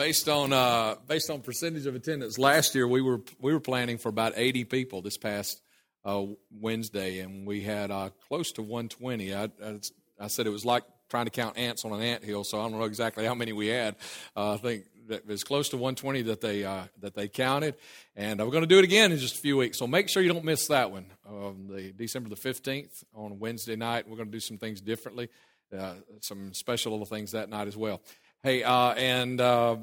Based on uh, based on percentage of attendance, last year we were we were planning for about 80 people this past uh, Wednesday, and we had uh, close to 120. I, I, I, said it was like trying to count ants on an ant hill, so I don't know exactly how many we had. Uh, I think it was close to 120 that they uh, that they counted, and we're going to do it again in just a few weeks. So make sure you don't miss that one. Um, the December the 15th on Wednesday night, we're going to do some things differently, uh, some special little things that night as well. Hey, uh, and uh,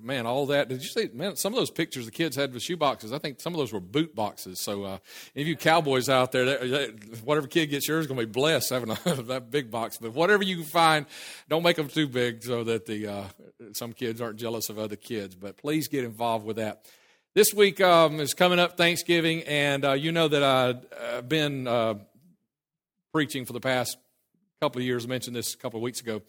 man, all that. Did you see, man, some of those pictures the kids had with shoe boxes, I think some of those were boot boxes. So, uh, any of you cowboys out there, that, that, whatever kid gets yours is going to be blessed having a, that big box. But whatever you find, don't make them too big so that the uh, some kids aren't jealous of other kids. But please get involved with that. This week um, is coming up Thanksgiving, and uh, you know that I've been uh, preaching for the past couple of years. I mentioned this a couple of weeks ago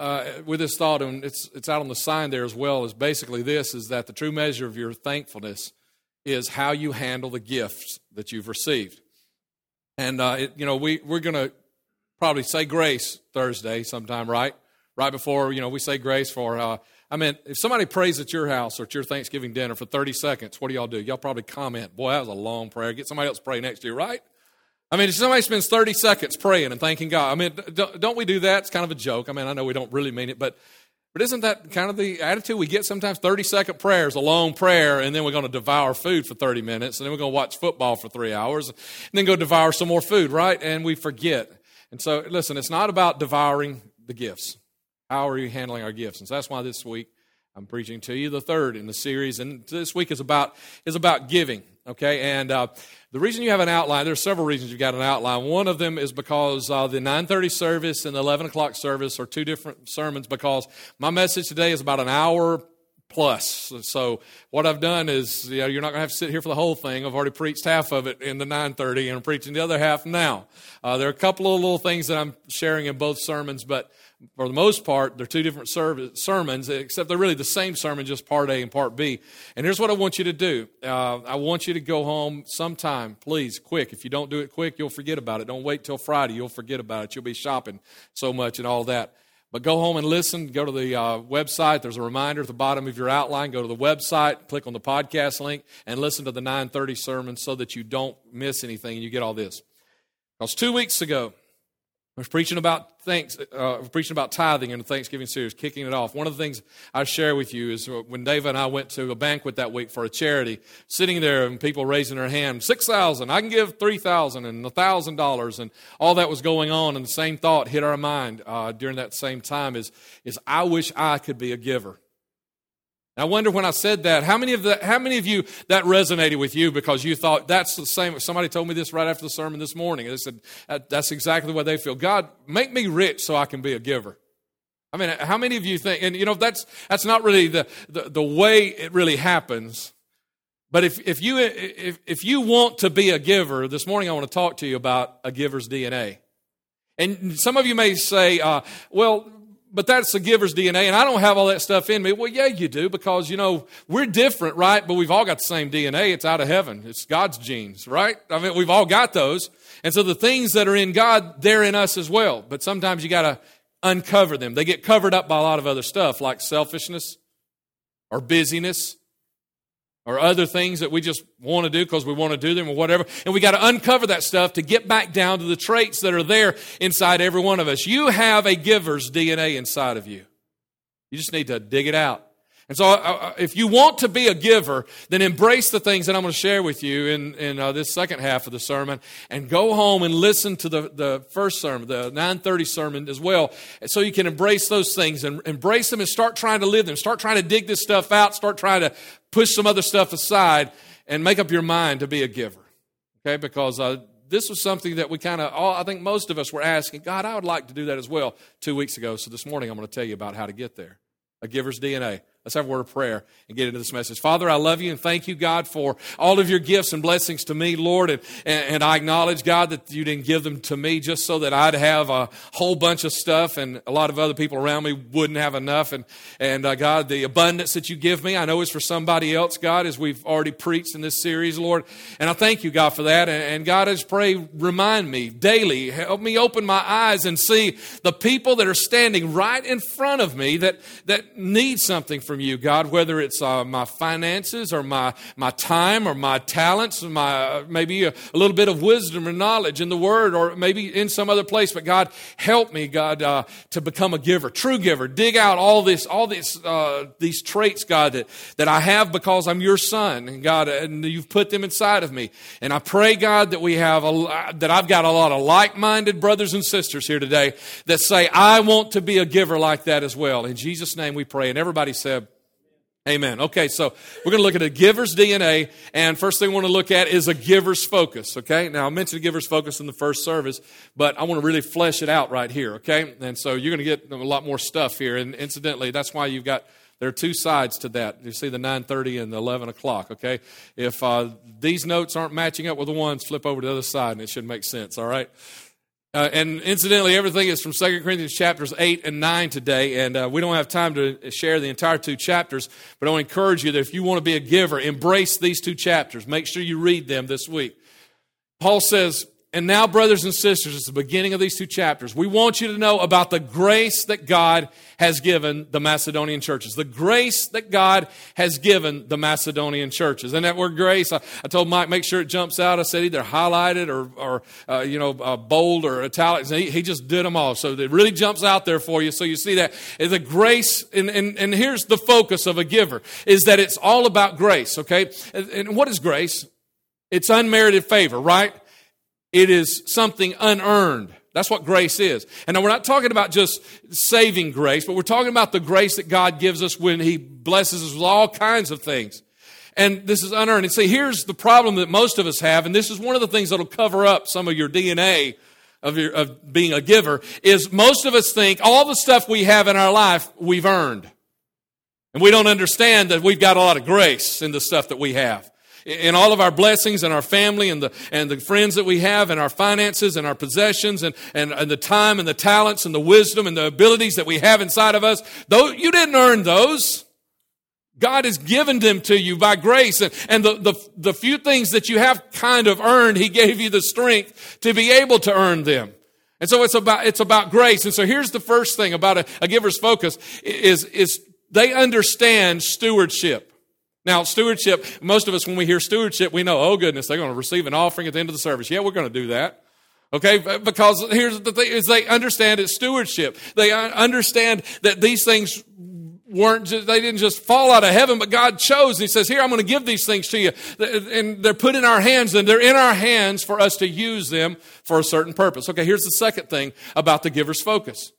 uh, with this thought, and it's, it's out on the sign there as well, is basically this is that the true measure of your thankfulness is how you handle the gifts that you've received. And, uh, it, you know, we, we're going to probably say grace Thursday sometime, right? Right before, you know, we say grace for, uh, I mean, if somebody prays at your house or at your Thanksgiving dinner for 30 seconds, what do y'all do? Y'all probably comment, boy, that was a long prayer. Get somebody else to pray next to you, right? I mean, if somebody spends 30 seconds praying and thanking God, I mean, don't we do that? It's kind of a joke. I mean, I know we don't really mean it, but, but isn't that kind of the attitude we get sometimes? 30 second prayers, a long prayer, and then we're going to devour food for 30 minutes, and then we're going to watch football for three hours, and then go devour some more food, right? And we forget. And so, listen, it's not about devouring the gifts. How are you handling our gifts? And so that's why this week I'm preaching to you the third in the series, and this week is about is about giving. Okay, and uh, the reason you have an outline, there's several reasons you've got an outline. One of them is because uh, the 9:30 service and the 11 o'clock service are two different sermons. Because my message today is about an hour plus. So what I've done is, you know, you're not going to have to sit here for the whole thing. I've already preached half of it in the 9:30, and I'm preaching the other half now. Uh, there are a couple of little things that I'm sharing in both sermons, but for the most part, they're two different sermons, except they're really the same sermon, just part A and part B. And here's what I want you to do uh, I want you to go home sometime, please, quick. If you don't do it quick, you'll forget about it. Don't wait till Friday, you'll forget about it. You'll be shopping so much and all that. But go home and listen. Go to the uh, website. There's a reminder at the bottom of your outline. Go to the website, click on the podcast link, and listen to the 930 sermon so that you don't miss anything and you get all this. Because two weeks ago, I was preaching about thanks, uh, preaching about tithing in the Thanksgiving series, kicking it off. One of the things I share with you is when David and I went to a banquet that week for a charity, sitting there and people raising their hand, six thousand, I can give three thousand and a thousand dollars, and all that was going on, and the same thought hit our mind uh, during that same time is, is I wish I could be a giver. I wonder when I said that, how many of the, how many of you that resonated with you because you thought that's the same? Somebody told me this right after the sermon this morning. They said that's exactly what they feel. God, make me rich so I can be a giver. I mean, how many of you think? And you know, that's that's not really the the, the way it really happens. But if if you if if you want to be a giver, this morning I want to talk to you about a giver's DNA. And some of you may say, uh, well, but that's the giver's DNA, and I don't have all that stuff in me. Well, yeah, you do, because, you know, we're different, right? But we've all got the same DNA. It's out of heaven, it's God's genes, right? I mean, we've all got those. And so the things that are in God, they're in us as well. But sometimes you got to uncover them. They get covered up by a lot of other stuff, like selfishness or busyness or other things that we just want to do because we want to do them or whatever. And we got to uncover that stuff to get back down to the traits that are there inside every one of us. You have a giver's DNA inside of you. You just need to dig it out. And so, uh, uh, if you want to be a giver, then embrace the things that I'm going to share with you in, in uh, this second half of the sermon, and go home and listen to the, the first sermon, the 9:30 sermon as well, so you can embrace those things and embrace them and start trying to live them. Start trying to dig this stuff out. Start trying to push some other stuff aside and make up your mind to be a giver. Okay, because uh, this was something that we kind of, all, I think most of us were asking, God, I would like to do that as well two weeks ago. So this morning I'm going to tell you about how to get there. A giver's DNA. Let's have a word of prayer and get into this message. Father, I love you and thank you, God, for all of your gifts and blessings to me, Lord. And, and, I acknowledge, God, that you didn't give them to me just so that I'd have a whole bunch of stuff and a lot of other people around me wouldn't have enough. And, and uh, God, the abundance that you give me, I know is for somebody else, God, as we've already preached in this series, Lord. And I thank you, God, for that. And, and God, I just pray, remind me daily, help me open my eyes and see the people that are standing right in front of me that, that need something from you, God, whether it's uh, my finances or my, my time or my talents, my maybe a, a, little bit of wisdom or knowledge in the Word or maybe in some other place. But God, help me, God, uh, to become a giver, true giver. Dig out all this, all this, uh, these traits, God, that, that I have because I'm your son, and God, and you've put them inside of me. And I pray, God, that we have a, that I've got a lot of like-minded brothers and sisters here today that say, I want to be a giver like that as well. In Jesus' name we pray. And everybody said, Amen. Okay, so we're going to look at a giver's DNA, and first thing we want to look at is a giver's focus. Okay, now I mentioned a giver's focus in the first service, but I want to really flesh it out right here. Okay, and so you're going to get a lot more stuff here, and incidentally, that's why you've got there are two sides to that. You see the 9:30 and the 11 o'clock. Okay, if uh, these notes aren't matching up with the ones, flip over to the other side, and it should make sense. All right. Uh, and incidentally, everything is from 2 Corinthians chapters 8 and 9 today. And uh, we don't have time to share the entire two chapters, but I want to encourage you that if you want to be a giver, embrace these two chapters. Make sure you read them this week. Paul says, and now, brothers and sisters, it's the beginning of these two chapters. We want you to know about the grace that God has given the Macedonian churches. The grace that God has given the Macedonian churches. And that word grace, I, I told Mike, make sure it jumps out. I said either highlighted or, or uh, you know, uh, bold or italics. He, he, just did them all. So it really jumps out there for you. So you see that. The grace, and, and, and here's the focus of a giver, is that it's all about grace, okay? And, and what is grace? It's unmerited favor, right? It is something unearned. That's what grace is. And now we're not talking about just saving grace, but we're talking about the grace that God gives us when He blesses us with all kinds of things. And this is unearned. And see, here's the problem that most of us have, and this is one of the things that'll cover up some of your DNA of, your, of being a giver, is most of us think all the stuff we have in our life we've earned. And we don't understand that we've got a lot of grace in the stuff that we have in all of our blessings and our family and the, and the friends that we have and our finances and our possessions and, and, and the time and the talents and the wisdom and the abilities that we have inside of us, though you didn't earn those. God has given them to you by grace. And, and the, the, the few things that you have kind of earned, He gave you the strength to be able to earn them. And so it's about, it's about grace. And so here's the first thing about a, a giver's focus is, is they understand stewardship. Now, stewardship, most of us, when we hear stewardship, we know, oh goodness, they're going to receive an offering at the end of the service. Yeah, we're going to do that. Okay, because here's the thing, is they understand it's stewardship. They understand that these things weren't just, they didn't just fall out of heaven, but God chose. And He says, here, I'm going to give these things to you. And they're put in our hands and they're in our hands for us to use them for a certain purpose. Okay, here's the second thing about the giver's focus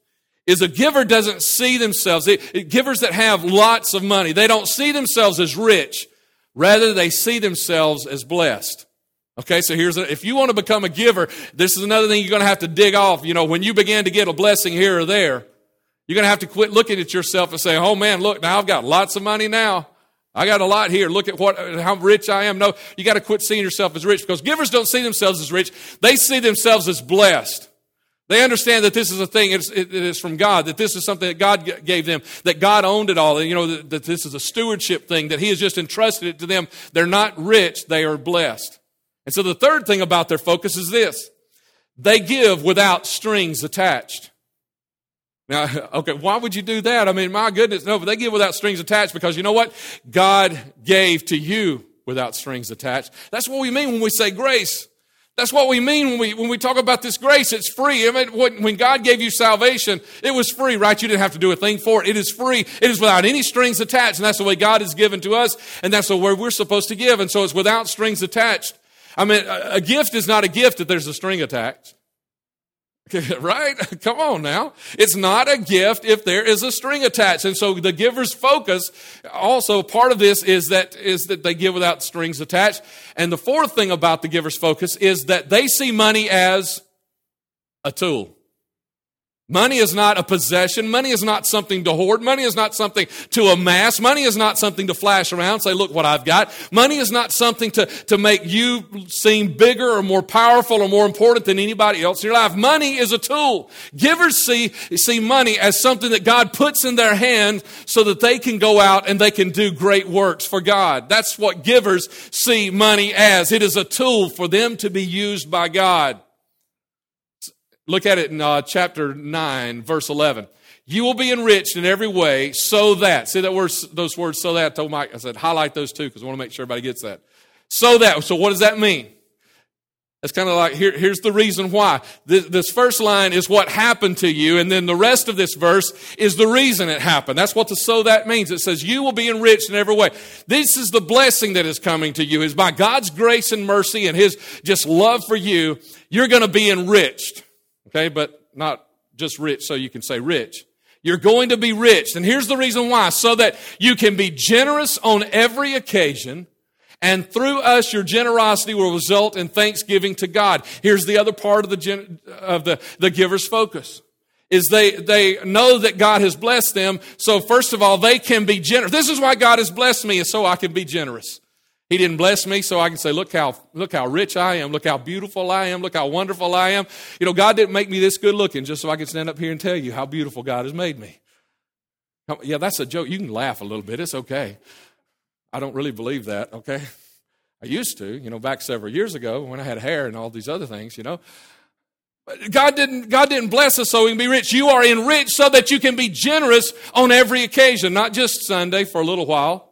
is a giver doesn't see themselves, givers that have lots of money, they don't see themselves as rich. Rather, they see themselves as blessed. Okay, so here's a, if you want to become a giver, this is another thing you're going to have to dig off. You know, when you begin to get a blessing here or there, you're going to have to quit looking at yourself and say, "Oh man, look, now I've got lots of money now. I got a lot here. Look at what how rich I am." No, you got to quit seeing yourself as rich because givers don't see themselves as rich. They see themselves as blessed. They understand that this is a thing, it is from God, that this is something that God gave them, that God owned it all, and you know, that this is a stewardship thing, that He has just entrusted it to them. They're not rich, they are blessed. And so the third thing about their focus is this they give without strings attached. Now, okay, why would you do that? I mean, my goodness, no, but they give without strings attached because you know what? God gave to you without strings attached. That's what we mean when we say grace. That's what we mean when we, when we talk about this grace. It's free. I mean, when, God gave you salvation, it was free, right? You didn't have to do a thing for it. It is free. It is without any strings attached. And that's the way God has given to us. And that's the way we're supposed to give. And so it's without strings attached. I mean, a gift is not a gift if there's a string attached. right? Come on now. It's not a gift if there is a string attached. And so the giver's focus, also part of this is that, is that they give without strings attached. And the fourth thing about the giver's focus is that they see money as a tool. Money is not a possession. Money is not something to hoard. Money is not something to amass. Money is not something to flash around, say, look what I've got. Money is not something to, to make you seem bigger or more powerful or more important than anybody else in your life. Money is a tool. Givers see, see money as something that God puts in their hand so that they can go out and they can do great works for God. That's what givers see money as. It is a tool for them to be used by God. Look at it in uh, chapter 9, verse 11. You will be enriched in every way so that, see that word, those words, so that, I told Mike, I said, highlight those two because I want to make sure everybody gets that. So that, so what does that mean? It's kind of like, here, here's the reason why. This, this, first line is what happened to you, and then the rest of this verse is the reason it happened. That's what the so that means. It says, you will be enriched in every way. This is the blessing that is coming to you, is by God's grace and mercy and His just love for you, you're going to be enriched. Okay, but not just rich so you can say rich. You're going to be rich. And here's the reason why. So that you can be generous on every occasion. And through us, your generosity will result in thanksgiving to God. Here's the other part of the, of the, the giver's focus. Is they, they know that God has blessed them. So first of all, they can be generous. This is why God has blessed me, is so I can be generous. He didn't bless me so I can say, look how, look how rich I am. Look how beautiful I am. Look how wonderful I am. You know, God didn't make me this good looking just so I can stand up here and tell you how beautiful God has made me. Yeah, that's a joke. You can laugh a little bit. It's okay. I don't really believe that, okay? I used to, you know, back several years ago when I had hair and all these other things, you know. But God didn't, God didn't bless us so we can be rich. You are enriched so that you can be generous on every occasion, not just Sunday for a little while.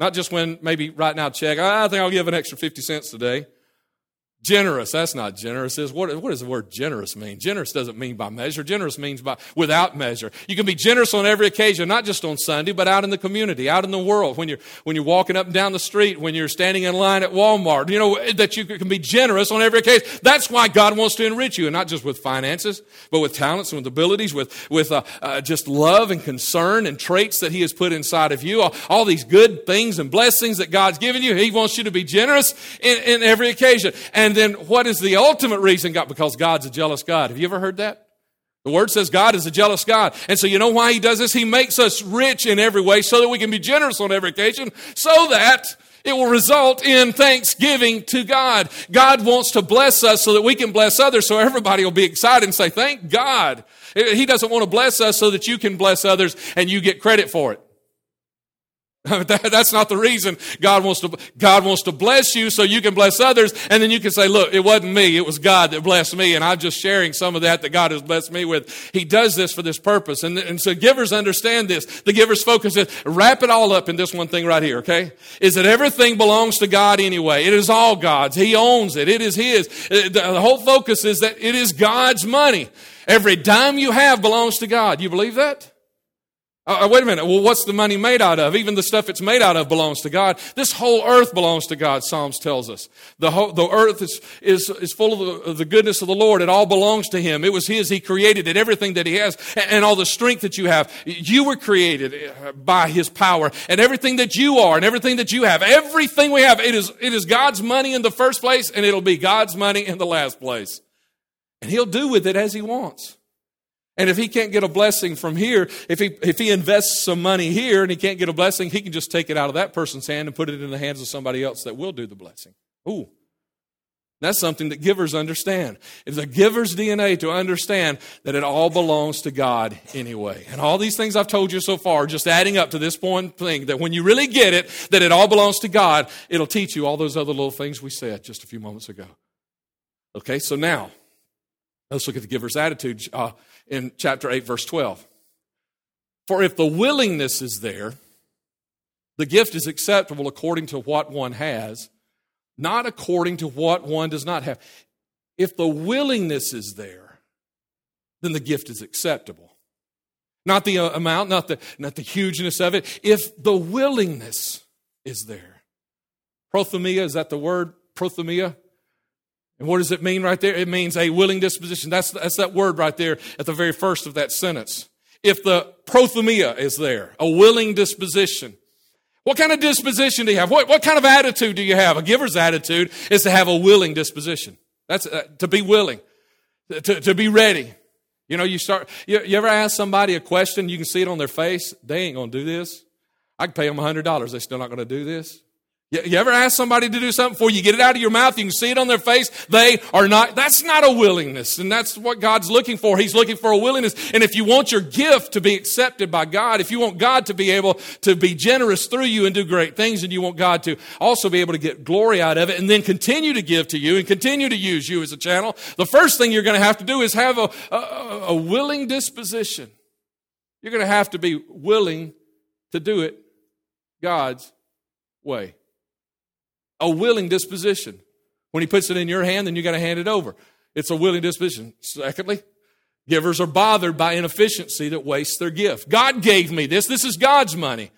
Not just when maybe right now check, ah, I think I'll give an extra 50 cents today. Generous, that's not generous. Is what, what does the word generous mean? Generous doesn't mean by measure. Generous means by without measure. You can be generous on every occasion, not just on Sunday, but out in the community, out in the world. When you're when you're walking up and down the street, when you're standing in line at Walmart, you know that you can be generous on every occasion. That's why God wants to enrich you, and not just with finances, but with talents and with abilities, with with uh, uh, just love and concern and traits that He has put inside of you. All, all, these good things and blessings that God's given you. He wants you to be generous in, in every occasion. And and then what is the ultimate reason God? Because God's a jealous God. Have you ever heard that? The word says God is a jealous God. And so you know why he does this? He makes us rich in every way so that we can be generous on every occasion so that it will result in thanksgiving to God. God wants to bless us so that we can bless others so everybody will be excited and say, thank God. He doesn't want to bless us so that you can bless others and you get credit for it. That's not the reason God wants to, God wants to bless you so you can bless others. And then you can say, look, it wasn't me. It was God that blessed me. And I'm just sharing some of that that God has blessed me with. He does this for this purpose. And, and so givers understand this. The giver's focus is wrap it all up in this one thing right here. Okay. Is that everything belongs to God anyway. It is all God's. He owns it. It is His. Uh, the whole focus is that it is God's money. Every dime you have belongs to God. You believe that? Uh, uh, wait a minute. Well, what's the money made out of? Even the stuff it's made out of belongs to God. This whole earth belongs to God, Psalms tells us. The, whole, the earth is, is, is full of the, of the, goodness of the Lord. It all belongs to Him. It was His. He created it, everything that He has, and, and all the strength that you have. You were created uh, by His power, and everything that you are, and everything that you have, everything we have, it is, it is God's money in the first place, and it'll be God's money in the last place. And He'll do with it as He wants. And if he can't get a blessing from here, if he, if he invests some money here and he can't get a blessing, he can just take it out of that person's hand and put it in the hands of somebody else that will do the blessing. Ooh. That's something that givers understand. It's a giver's DNA to understand that it all belongs to God anyway. And all these things I've told you so far, just adding up to this one thing, that when you really get it, that it all belongs to God, it'll teach you all those other little things we said just a few moments ago. Okay, so now, let's look at the giver's attitude. Uh, in chapter 8, verse 12. For if the willingness is there, the gift is acceptable according to what one has, not according to what one does not have. If the willingness is there, then the gift is acceptable. Not the uh, amount, not the, not the hugeness of it. If the willingness is there. Prothumia, is that the word? Prothumia? And what does it mean right there? It means a willing disposition. That's, that's that word right there at the very first of that sentence. If the prothumia is there, a willing disposition. What kind of disposition do you have? What, what kind of attitude do you have? A giver's attitude is to have a willing disposition. That's uh, to be willing, to, to be ready. You know, you start, you, you ever ask somebody a question, you can see it on their face, they ain't going to do this. I can pay them $100, they're still not going to do this. You ever ask somebody to do something before you get it out of your mouth? You can see it on their face. They are not, that's not a willingness. And that's what God's looking for. He's looking for a willingness. And if you want your gift to be accepted by God, if you want God to be able to be generous through you and do great things, and you want God to also be able to get glory out of it and then continue to give to you and continue to use you as a channel, the first thing you're going to have to do is have a, a, a willing disposition. You're going to have to be willing to do it God's way a willing disposition. When he puts it in your hand, then you got to hand it over. It's a willing disposition. Secondly, givers are bothered by inefficiency that wastes their gift. God gave me this. This is God's money.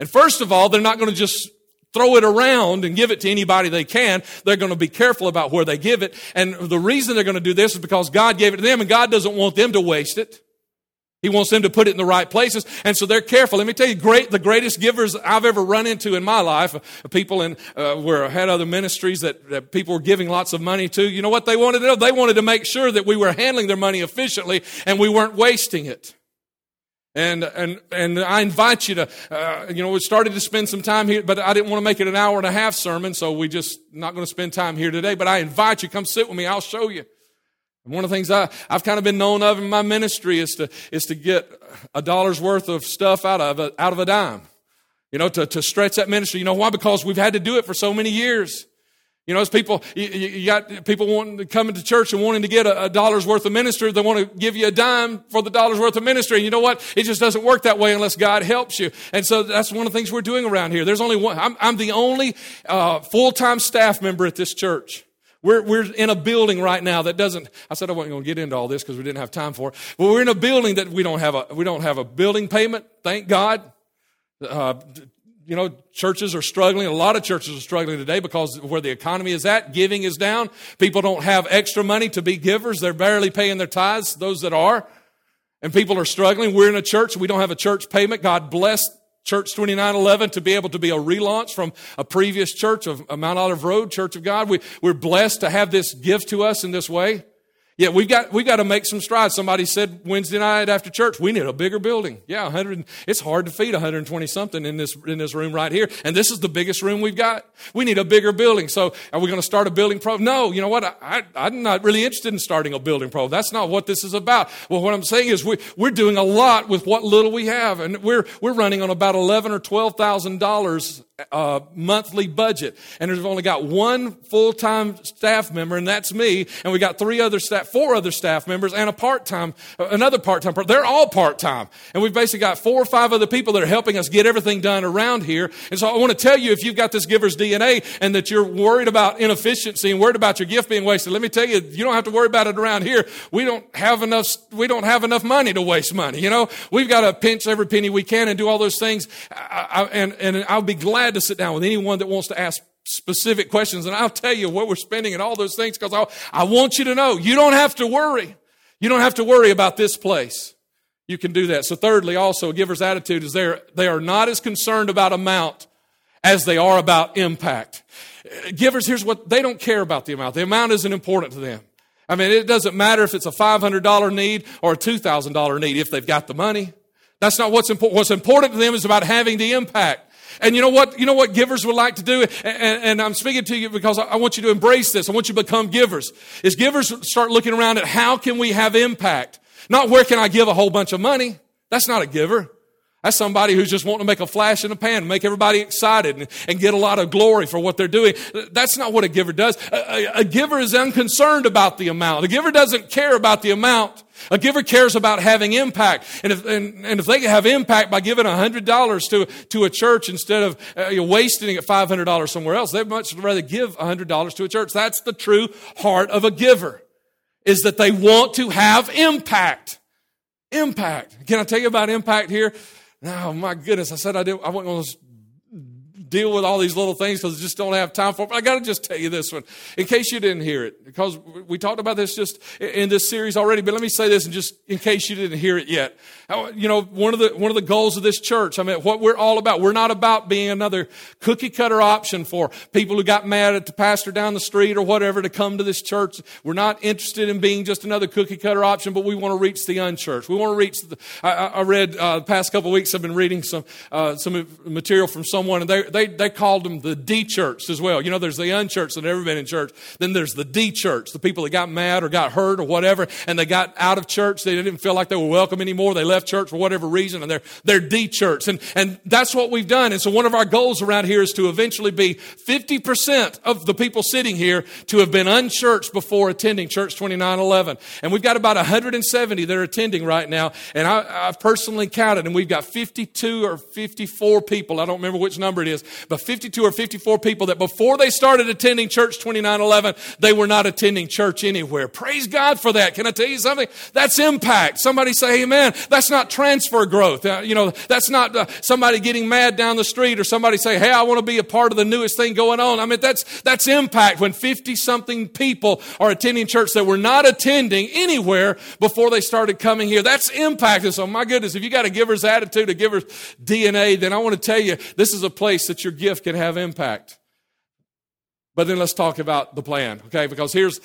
And first of all, they're not going to just throw it around and give it to anybody they can. They're going to be careful about where they give it. And the reason they're going to do this is because God gave it to them and God doesn't want them to waste it. He wants them to put it in the right places. And so they're careful. Let me tell you, great, the greatest givers I've ever run into in my life, uh, people in, uh, where I had other ministries that, that people were giving lots of money to, you know what they wanted to do? They wanted to make sure that we were handling their money efficiently and we weren't wasting it. And, and, and I invite you to, uh, you know, we started to spend some time here, but I didn't want to make it an hour and a half sermon, so we just not going to spend time here today. But I invite you, come sit with me, I'll show you. And one of the things I, I've kind of been known of in my ministry is to, is to get a dollar's worth of stuff out of a, out of a dime. You know, to, to stretch that ministry. You know why? Because we've had to do it for so many years. You know, as people, you, you got people wanting to come into church and wanting to get a, a, dollar's worth of ministry. They want to give you a dime for the dollar's worth of ministry. And you know what? It just doesn't work that way unless God helps you. And so that's one of the things we're doing around here. There's only one, I'm, I'm the only uh, full-time staff member at this church. We're, we're in a building right now that doesn't, I said I wasn't going to get into all this because we didn't have time for it, but we're in a building that we don't have a, we don't have a building payment, thank God. Uh, you know, churches are struggling. A lot of churches are struggling today because where the economy is at, giving is down. People don't have extra money to be givers. They're barely paying their tithes, those that are. And people are struggling. We're in a church. We don't have a church payment. God bless Church 2911 to be able to be a relaunch from a previous church of uh, Mount Olive Road, Church of God. We, we're blessed to have this gift to us in this way. Yeah, we've got, we've got to make some strides. Somebody said Wednesday night after church, we need a bigger building. Yeah, 100, it's hard to feed 120 something in this, in this room right here. And this is the biggest room we've got. We need a bigger building. So are we going to start a building program? No, you know what? I, I, am not really interested in starting a building program. That's not what this is about. Well, what I'm saying is we, we're doing a lot with what little we have. And we're, we're running on about 11 or $12,000 uh, monthly budget. And we've only got one full-time staff member, and that's me. And we got three other staff, four other staff members, and a part-time, uh, another part-time. They're all part-time. And we've basically got four or five other people that are helping us get everything done around here. And so I want to tell you, if you've got this giver's DNA and that you're worried about inefficiency and worried about your gift being wasted, let me tell you, you don't have to worry about it around here. We don't have enough, we don't have enough money to waste money. You know, we've got to pinch every penny we can and do all those things. I, I, and, and I'll be glad glad to sit down with anyone that wants to ask specific questions, and I'll tell you what we're spending and all those things because I, I want you to know you don't have to worry. You don't have to worry about this place. You can do that. So, thirdly, also, a giver's attitude is they they are not as concerned about amount as they are about impact. Givers, here's what they don't care about the amount. The amount isn't important to them. I mean, it doesn't matter if it's a $500 need or a $2,000 need if they've got the money. That's not what's important. What's important to them is about having the impact. And you know what? You know what givers would like to do? And, and I'm speaking to you because I want you to embrace this. I want you to become givers. Is givers start looking around at how can we have impact? Not where can I give a whole bunch of money? That's not a giver. That's somebody who's just wanting to make a flash in the pan, make everybody excited and, and, get a lot of glory for what they're doing. That's not what a giver does. A, a, a giver is unconcerned about the amount. A giver doesn't care about the amount. A giver cares about having impact. And if, and, and if they can have impact by giving $100 to, to a church instead of uh, wasting it $500 somewhere else, they'd much rather give $100 to a church. That's the true heart of a giver, is that they want to have impact. Impact. Can I tell you about impact here? Oh my goodness! I said I didn't. I wasn't going to deal with all these little things because I just don't have time for it. But I got to just tell you this one in case you didn't hear it, because we talked about this just in this series already. But let me say this, and just in case you didn't hear it yet, you know, one of the one of the goals of this church. I mean, what we're all about. We're not about being another cookie cutter option for people who got mad at the pastor down the street or whatever to come to this church. We're not interested in being just another cookie cutter option, but we want to reach the unchurched. We want to reach the. I, I read uh, the past couple of weeks. I've been reading some uh, some material from someone, and they they they called them the D church as well. You know, there's the unchurched that never been in church. Then there's the D church, the people that got mad or got hurt or whatever, and they got out of church. They didn't feel like they were welcome anymore. They left church for whatever reason, and they're they're D church, and and that's what we've done. And so one of our goals around here is to eventually be 50% of the people sitting here to have been unchurched before attending Church 2911. And we've got about 170 that are attending right now. And I, have personally counted, and we've got 52 or 54 people. I don't remember which number it is, but 52 or 54 people that before they started attending Church 2911, they were not attending church anywhere. Praise God for that. Can I tell you something? That's impact. Somebody say amen. That's not transfer growth. Uh, you know, that's not uh, somebody getting mad down the street or somebody say, hey, I want to be a part of the newest thing going on. I mean, that's, that's impact when 50 something people are attending church that were not attending anywhere before they started coming here. That's impact. And so, my goodness, if you got a giver's attitude, a giver's DNA, then I want to tell you this is a place that your gift can have impact. But then let's talk about the plan, okay? Because here's,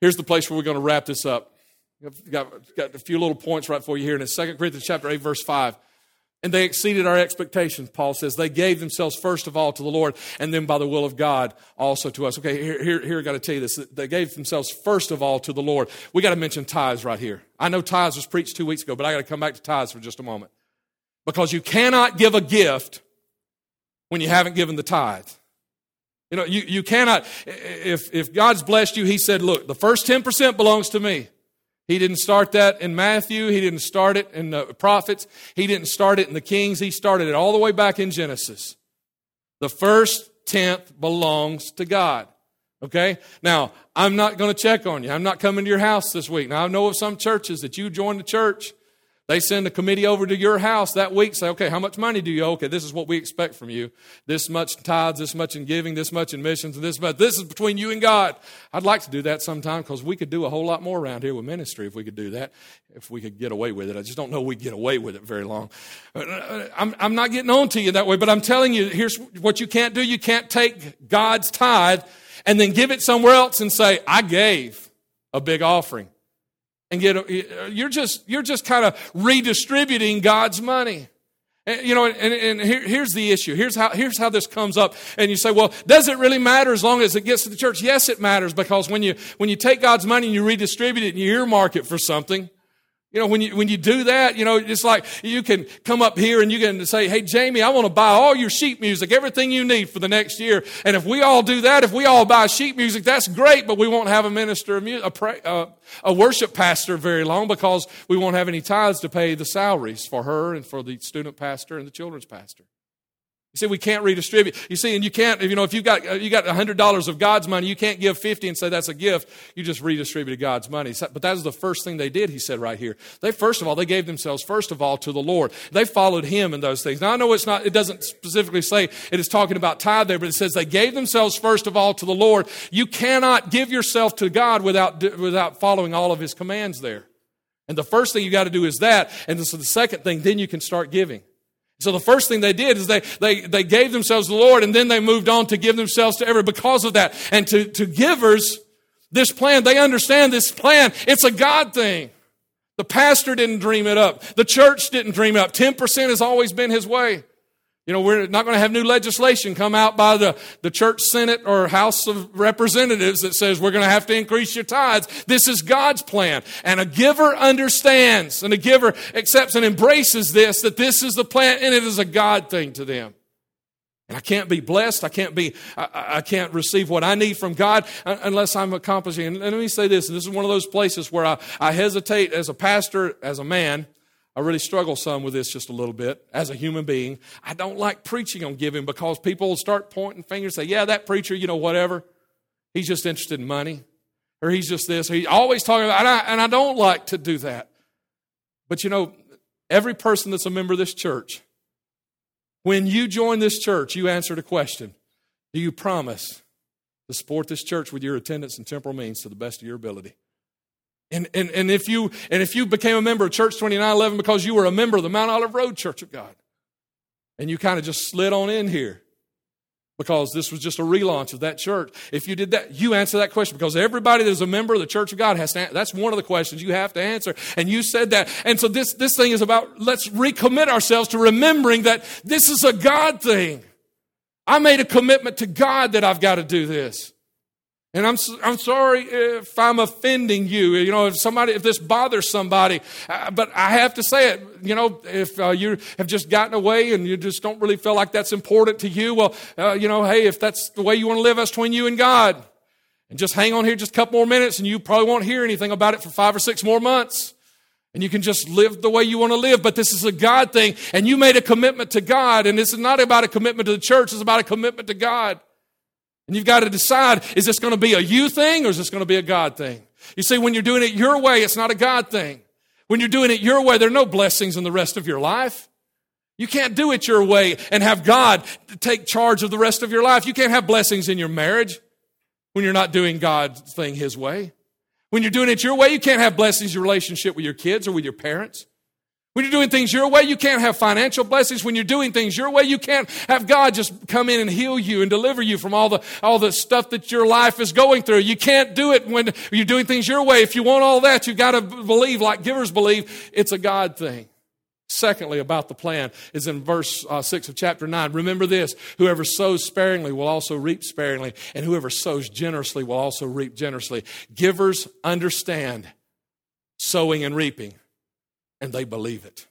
here's the place where we're going to wrap this up. I've got, got a few little points right for you here in 2 Corinthians chapter 8, verse 5. And they exceeded our expectations, Paul says. They gave themselves first of all to the Lord, and then by the will of God also to us. Okay, here, here, here I got to tell you this. They gave themselves first of all to the Lord. We got to mention tithes right here. I know tithes was preached two weeks ago, but I got to come back to tithes for just a moment. Because you cannot give a gift when you haven't given the tithe. You know, you, you cannot, if, if God's blessed you, He said, look, the first 10% belongs to me. He didn't start that in Matthew. He didn't start it in the prophets. He didn't start it in the kings. He started it all the way back in Genesis. The first tenth belongs to God. Okay? Now, I'm not going to check on you. I'm not coming to your house this week. Now, I know of some churches that you joined the church they send a committee over to your house that week, say, okay, how much money do you owe? Okay, this is what we expect from you. This much tithes, this much in giving, this much in missions, and this much. This is between you and God. I'd like to do that sometime because we could do a whole lot more around here with ministry if we could do that, if we could get away with it. I just don't know we'd get away with it very long. Uh, I'm, I'm not getting on to you that way, but I'm telling you, here's what you can't do. You can't take God's tithe and then give it somewhere else and say, I gave a big offering and get uh, you're just you're just kind of redistributing God's money. And, you know, and, and here, here's the issue. Here's how here's how this comes up. And you say, well, does it really matter as long as it gets to the church? Yes, it matters because when you when you take God's money and you redistribute it and you earmark it for something, you know, when you, when you do that, you know, it's like you can come up here and you can say, Hey, Jamie, I want to buy all your sheet music, everything you need for the next year. And if we all do that, if we all buy sheet music, that's great, but we won't have a minister, a, pray, uh, a worship pastor very long because we won't have any tithes to pay the salaries for her and for the student pastor and the children's pastor. You see, we can't redistribute. You see, and you can't, you know, if you've got, uh, you got $100 of God's money, you can't give 50 and say that's a gift. You just redistributed God's money. But that was the first thing they did, he said right here. They, first of all, they gave themselves, first of all, to the Lord. They followed him in those things. Now, I know it's not, it doesn't specifically say it is talking about tithe there, but it says they gave themselves, first of all, to the Lord. You cannot give yourself to God without, without following all of his commands there. And the first thing you got to do is that. And so the second thing, then you can start giving. So the first thing they did is they, they, they gave themselves to the Lord and then they moved on to give themselves to every because of that. And to, to givers, this plan, they understand this plan. It's a God thing. The pastor didn't dream it up. The church didn't dream it up. 10% has always been his way. You know, we're not going to have new legislation come out by the, the church senate or house of representatives that says we're going to have to increase your tithes. This is God's plan. And a giver understands and a giver accepts and embraces this, that this is the plan and it is a God thing to them. And I can't be blessed. I can't be, I, I, can't receive what I need from God unless I'm accomplishing. And let me say this, and this is one of those places where I, I hesitate as a pastor, as a man, I really struggle some with this just a little bit as a human being. I don't like preaching on giving because people will start pointing fingers and say, yeah, that preacher, you know, whatever. He's just interested in money. Or he's just this. He's always talking about, and I, and I don't like to do that. But you know, every person that's a member of this church When you join this church, you answered a question Do you promise to support this church with your attendance and temporal means to the best of your ability? And, and, and, if you, and if you became a member of Church 2911 because you were a member of the Mount Olive Road Church of God, and you kind of just slid on in here, because this was just a relaunch of that church. If you did that, you answer that question because everybody that's a member of the church of God has to, that's one of the questions you have to answer. And you said that. And so this, this thing is about let's recommit ourselves to remembering that this is a God thing. I made a commitment to God that I've got to do this. And I'm, I'm sorry if I'm offending you. You know, if somebody, if this bothers somebody, uh, but I have to say it. You know, if uh, you have just gotten away and you just don't really feel like that's important to you, well, uh, you know, hey, if that's the way you want to live, that's between you and God. And just hang on here just a couple more minutes and you probably won't hear anything about it for five or six more months. And you can just live the way you want to live, but this is a God thing. And you made a commitment to God, and this is not about a commitment to the church, it's about a commitment to God. And you've got to decide is this going to be a you thing or is this going to be a God thing? You see, when you're doing it your way, it's not a God thing. When you're doing it your way, there are no blessings in the rest of your life. You can't do it your way and have God take charge of the rest of your life. You can't have blessings in your marriage when you're not doing God's thing His way. When you're doing it your way, you can't have blessings in your relationship with your kids or with your parents. When you're doing things your way, you can't have financial blessings. When you're doing things your way, you can't have God just come in and heal you and deliver you from all the, all the stuff that your life is going through. You can't do it when you're doing things your way. If you want all that, you've got to believe, like givers believe, it's a God thing. Secondly, about the plan is in verse uh, 6 of chapter 9. Remember this whoever sows sparingly will also reap sparingly, and whoever sows generously will also reap generously. Givers understand sowing and reaping and they believe it.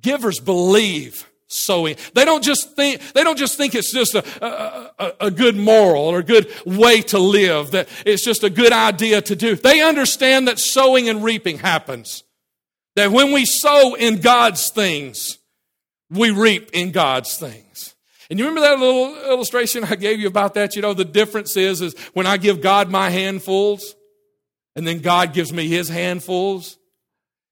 Givers believe sowing. They don't just think, they don't just think it's just a, a, a, good moral or a good way to live, that it's just a good idea to do. They understand that sowing and reaping happens. That when we sow in God's things, we reap in God's things. And you remember that little illustration I gave you about that? You know, the difference is, is when I give God my handfuls, and then God gives me his handfuls,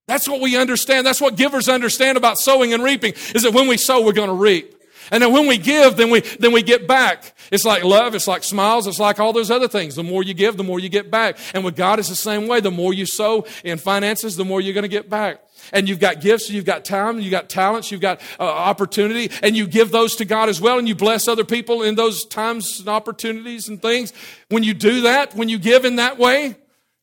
that's what we understand. That's what givers understand about sowing and reaping is that when we sow, we're going to reap. And then when we give, then we, then we get back. It's like love. It's like smiles. It's like all those other things. The more you give, the more you get back. And with God, it's the same way. The more you sow in finances, the more you're going to get back. And you've got gifts, you've got time, you've got talents, you've got uh, opportunity, and you give those to God as well, and you bless other people in those times and opportunities and things. When you do that, when you give in that way,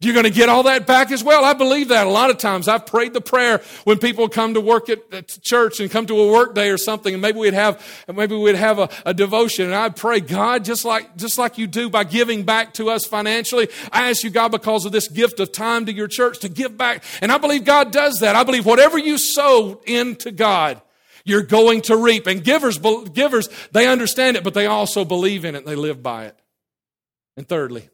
you're going to get all that back as well. I believe that a lot of times. I've prayed the prayer when people come to work at, at church and come to a work day or something, and maybe we'd have maybe we'd have a, a devotion, and I'd pray, God, just like just like you do by giving back to us financially, I ask you, God, because of this gift of time to your church, to give back. And I believe God does that. I believe whatever you sow into God, you're going to reap. And givers, givers, they understand it, but they also believe in it and they live by it. And thirdly,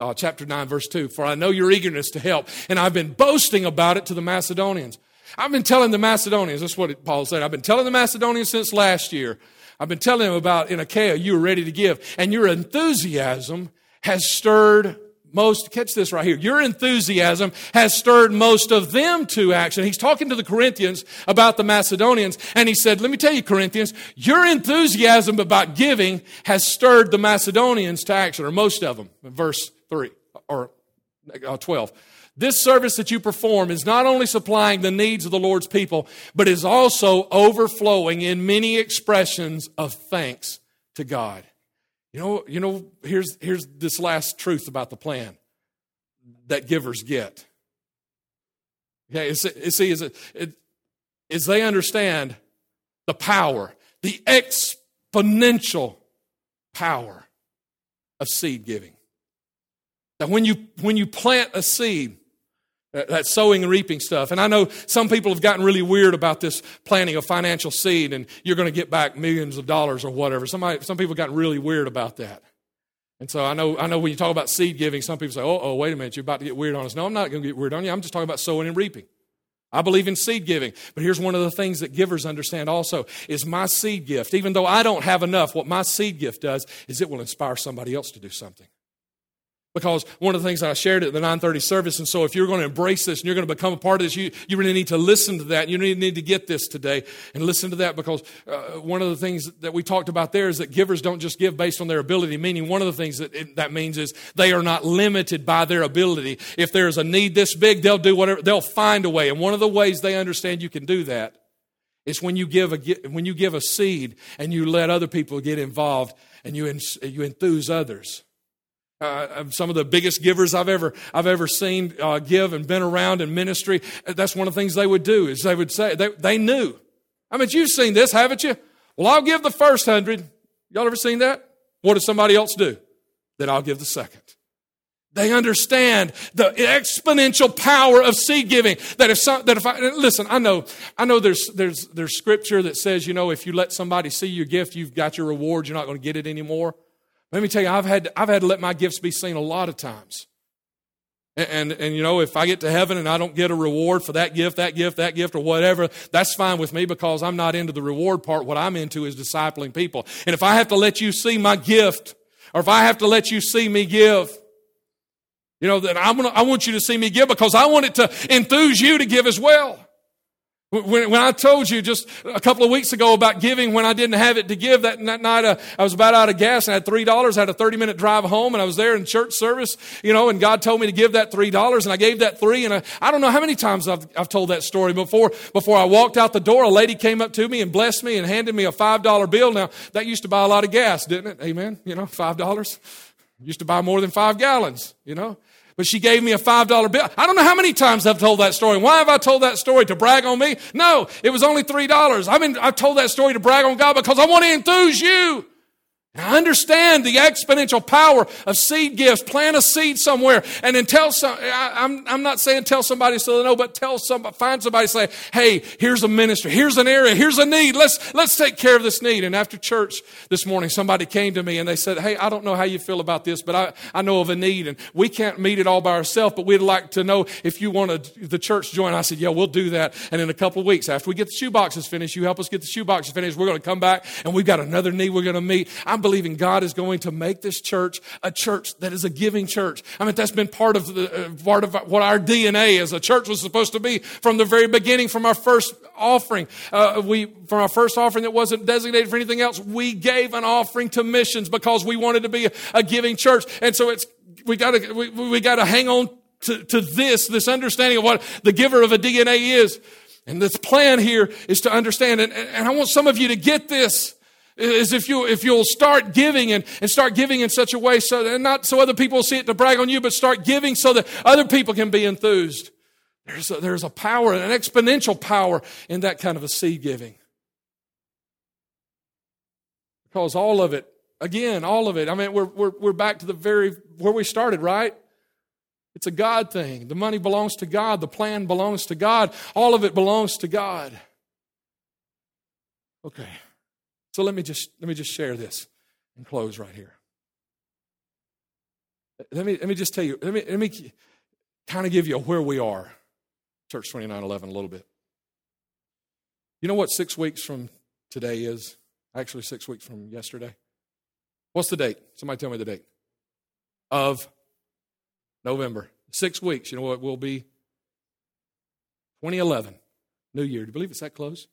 uh, chapter 9, verse 2. For I know your eagerness to help, and I've been boasting about it to the Macedonians. I've been telling the Macedonians, that's what Paul said. I've been telling the Macedonians since last year. I've been telling them about in Achaia, you were ready to give, and your enthusiasm has stirred most, catch this right here, your enthusiasm has stirred most of them to action. He's talking to the Corinthians about the Macedonians, and he said, Let me tell you, Corinthians, your enthusiasm about giving has stirred the Macedonians to action, or most of them. Verse 3 or uh, 12. This service that you perform is not only supplying the needs of the Lord's people, but is also overflowing in many expressions of thanks to God. You know, you know here's, here's this last truth about the plan that givers get. Okay, see, is, it, is they understand the power, the exponential power of seed giving. That when you, when you plant a seed, that sowing and reaping stuff. And I know some people have gotten really weird about this planting a financial seed and you're going to get back millions of dollars or whatever. Somebody, some people have gotten really weird about that. And so I know, I know when you talk about seed giving, some people say, oh, oh, wait a minute, you're about to get weird on us. No, I'm not going to get weird on you. I'm just talking about sowing and reaping. I believe in seed giving. But here's one of the things that givers understand also is my seed gift. Even though I don't have enough, what my seed gift does is it will inspire somebody else to do something. Because one of the things that I shared at the 930 service, and so if you're going to embrace this and you're going to become a part of this, you, you really need to listen to that. You really need to get this today and listen to that because uh, one of the things that we talked about there is that givers don't just give based on their ability, meaning one of the things that it, that means is they are not limited by their ability. If there's a need this big, they'll do whatever, they'll find a way. And one of the ways they understand you can do that is when you give a, when you give a seed and you let other people get involved and you, you enthuse others. Uh, some of the biggest givers I've ever I've ever seen uh, give and been around in ministry. That's one of the things they would do is they would say they, they knew. I mean, you've seen this, haven't you? Well, I'll give the first hundred. Y'all ever seen that? What does somebody else do? Then I'll give the second. They understand the exponential power of seed giving. That if some, that if I listen, I know I know there's there's there's scripture that says you know if you let somebody see your gift, you've got your reward. You're not going to get it anymore. Let me tell you, I've had, I've had to let my gifts be seen a lot of times. And, and, and, you know, if I get to heaven and I don't get a reward for that gift, that gift, that gift, or whatever, that's fine with me because I'm not into the reward part. What I'm into is discipling people. And if I have to let you see my gift, or if I have to let you see me give, you know, then I'm gonna, I want you to see me give because I want it to enthuse you to give as well. When, when I told you just a couple of weeks ago about giving when I didn't have it to give, that, that night uh, I was about out of gas and I had $3. I had a 30 minute drive home and I was there in church service, you know, and God told me to give that $3 and I gave that three. And I, I don't know how many times I've, I've told that story before. Before I walked out the door, a lady came up to me and blessed me and handed me a $5 bill. Now, that used to buy a lot of gas, didn't it? Amen. You know, $5 used to buy more than five gallons, you know but she gave me a $5 bill. I don't know how many times I've told that story. Why have I told that story? To brag on me? No, it was only $3. I mean, I've told that story to brag on God because I want to enthuse you. I understand the exponential power of seed gifts. Plant a seed somewhere and then tell some, I, am I'm, I'm not saying tell somebody so they know, but tell somebody, find somebody say, hey, here's a ministry, here's an area, here's a need. Let's, let's take care of this need. And after church this morning, somebody came to me and they said, hey, I don't know how you feel about this, but I, I know of a need and we can't meet it all by ourselves, but we'd like to know if you want to, the church join. I said, yeah, we'll do that. And in a couple of weeks, after we get the shoe boxes finished, you help us get the shoe boxes finished. We're going to come back and we've got another need we're going to meet. I'm believing God is going to make this church a church that is a giving church. I mean, that's been part of the, uh, part of what our DNA as a church was supposed to be from the very beginning, from our first offering. Uh, we, from our first offering that wasn't designated for anything else, we gave an offering to missions because we wanted to be a, a giving church. And so it's, we gotta, we, we gotta hang on to, to this, this understanding of what the giver of a DNA is. And this plan here is to understand, and, and I want some of you to get this is if you if you'll start giving and, and start giving in such a way so that not so other people see it to brag on you, but start giving so that other people can be enthused. There's a, there's a power, an exponential power in that kind of a seed giving. Because all of it, again, all of it, I mean, we're, we're, we're back to the very, where we started, right? It's a God thing. The money belongs to God. The plan belongs to God. All of it belongs to God. Okay. So let me just let me just share this and close right here. Let me let me just tell you, let me let me kind of give you where we are, Church 2911, a little bit. You know what six weeks from today is? Actually, six weeks from yesterday. What's the date? Somebody tell me the date. Of November. Six weeks. You know what will be? 2011. New Year. Do you believe it's that close?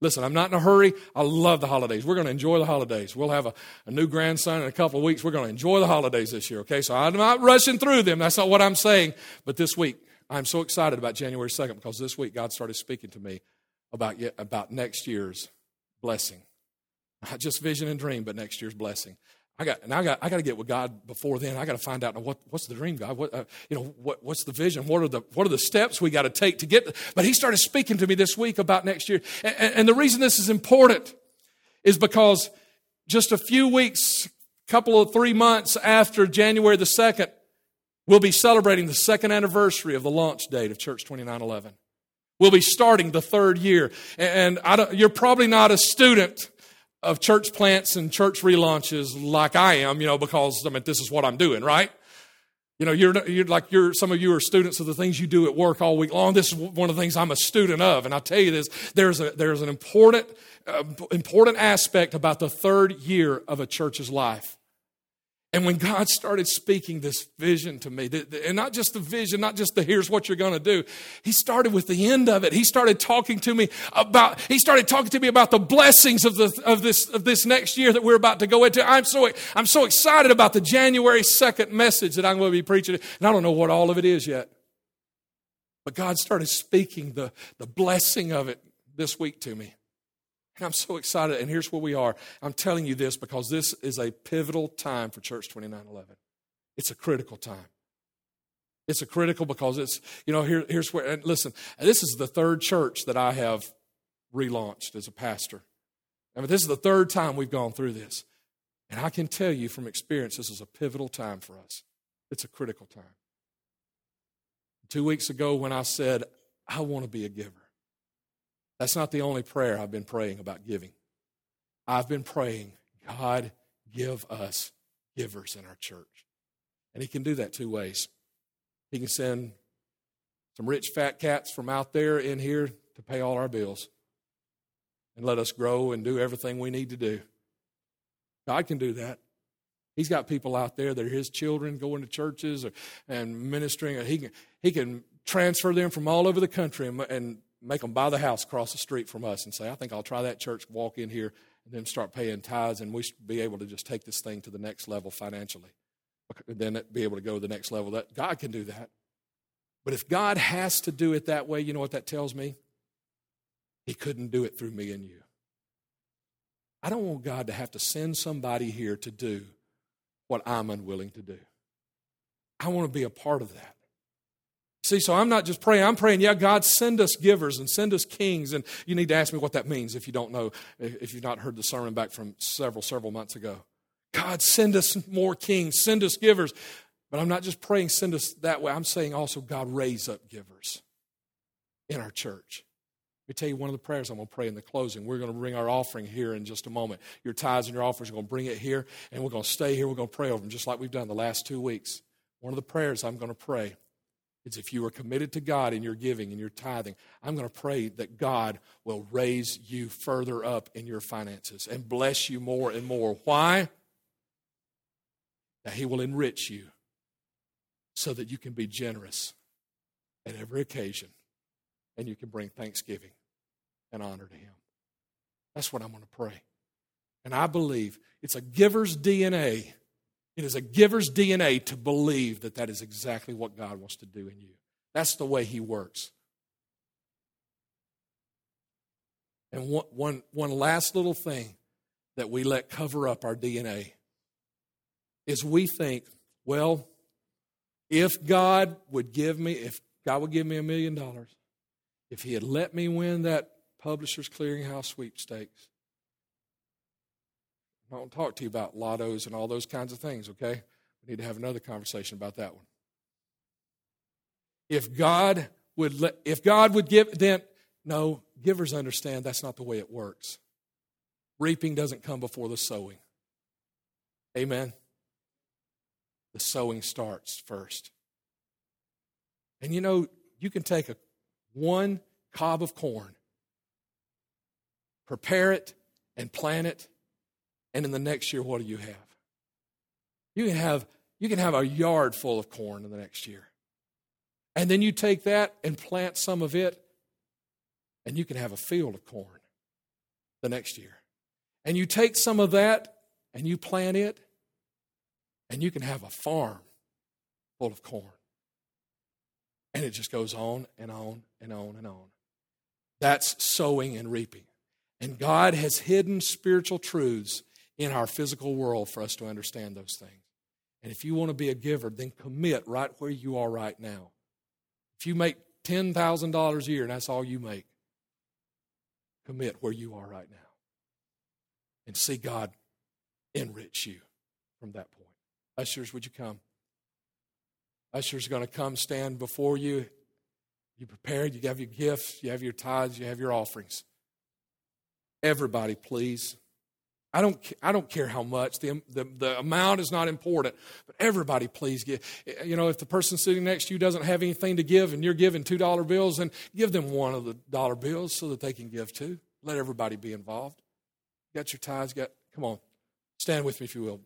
Listen, I'm not in a hurry. I love the holidays. We're going to enjoy the holidays. We'll have a, a new grandson in a couple of weeks. We're going to enjoy the holidays this year, okay? So I'm not rushing through them. That's not what I'm saying. But this week, I'm so excited about January 2nd because this week God started speaking to me about, about next year's blessing. Not just vision and dream, but next year's blessing. I got, and I got, I got to get with God before then. I got to find out what, what's the dream, God? What, uh, you know, what, what's the vision? What are the, what are the steps we got to take to get? But He started speaking to me this week about next year, and, and the reason this is important is because just a few weeks, couple of three months after January the second, we'll be celebrating the second anniversary of the launch date of Church twenty nine eleven. We'll be starting the third year, and you're probably not a student of church plants and church relaunches like I am, you know, because I mean, this is what I'm doing, right? You know, you're, you're like you're, some of you are students of the things you do at work all week long. This is one of the things I'm a student of. And I'll tell you this, there's a, there's an important, uh, important aspect about the third year of a church's life. And when God started speaking this vision to me, and not just the vision, not just the here's what you're going to do, He started with the end of it. He started talking to me about, He started talking to me about the blessings of, the, of, this, of this next year that we're about to go into. I'm so, I'm so excited about the January 2nd message that I'm going to be preaching. And I don't know what all of it is yet. But God started speaking the, the blessing of it this week to me. And I'm so excited. And here's where we are. I'm telling you this because this is a pivotal time for Church 2911. It's a critical time. It's a critical because it's, you know, here, here's where, and listen, this is the third church that I have relaunched as a pastor. I mean, this is the third time we've gone through this. And I can tell you from experience, this is a pivotal time for us. It's a critical time. Two weeks ago, when I said, I want to be a giver, that's not the only prayer I've been praying about giving. I've been praying, God, give us givers in our church. And He can do that two ways. He can send some rich fat cats from out there in here to pay all our bills and let us grow and do everything we need to do. God can do that. He's got people out there that are His children going to churches or, and ministering. He can, he can transfer them from all over the country and, and make them buy the house across the street from us and say, I think I'll try that church, walk in here, and then start paying tithes, and we should be able to just take this thing to the next level financially. And Then be able to go to the next level. That God can do that. But if God has to do it that way, you know what that tells me? He couldn't do it through me and you. I don't want God to have to send somebody here to do what I'm unwilling to do. I want to be a part of that. See, so I'm not just praying, I'm praying, yeah, God, send us givers and send us kings. And you need to ask me what that means if you don't know, if you've not heard the sermon back from several, several months ago. God, send us more kings, send us givers. But I'm not just praying, send us that way. I'm saying also, God, raise up givers in our church. Let me tell you one of the prayers I'm going to pray in the closing. We're going to bring our offering here in just a moment. Your tithes and your offerings are going to bring it here, and we're going to stay here. We're going to pray over them just like we've done the last two weeks. One of the prayers I'm going to pray is if you are committed to God in your giving and your tithing, I'm going to pray that God will raise you further up in your finances and bless you more and more. Why? That He will enrich you so that you can be generous at every occasion and you can bring thanksgiving and honor to Him. That's what I'm going to pray. And I believe it's a giver's DNA it is a giver's DNA to believe that that is exactly what God wants to do in you. That's the way He works. And one, one, one last little thing that we let cover up our DNA is we think, well, if God would give me, if God would give me a million dollars, if He had let me win that Publishers Clearinghouse sweepstakes, I don't talk to you about lottos and all those kinds of things, okay? We need to have another conversation about that one. If God would let, if God would give, then no, givers understand that's not the way it works. Reaping doesn't come before the sowing. Amen. The sowing starts first. And you know, you can take a one cob of corn, prepare it, and plant it and in the next year, what do you have? You can have, you can have a yard full of corn in the next year. And then you take that and plant some of it, and you can have a field of corn the next year. And you take some of that and you plant it, and you can have a farm full of corn. And it just goes on and on and on and on. That's sowing and reaping. And God has hidden spiritual truths in our physical world for us to understand those things. And if you want to be a giver, then commit right where you are right now. If you make $10,000 a year and that's all you make, commit where you are right now. And see God enrich you from that point. Ushers, would you come? Ushers are going to come stand before you. You prepared, you have your gifts, you have your tithes, you have your offerings. Everybody, please. I don't, I don't care how much. The, the, the amount is not important. But everybody, please give. You know, if the person sitting next to you doesn't have anything to give and you're giving $2 bills, then give them one of the dollar bills so that they can give too. Let everybody be involved. got your ties? Got, come on. Stand with me if you will.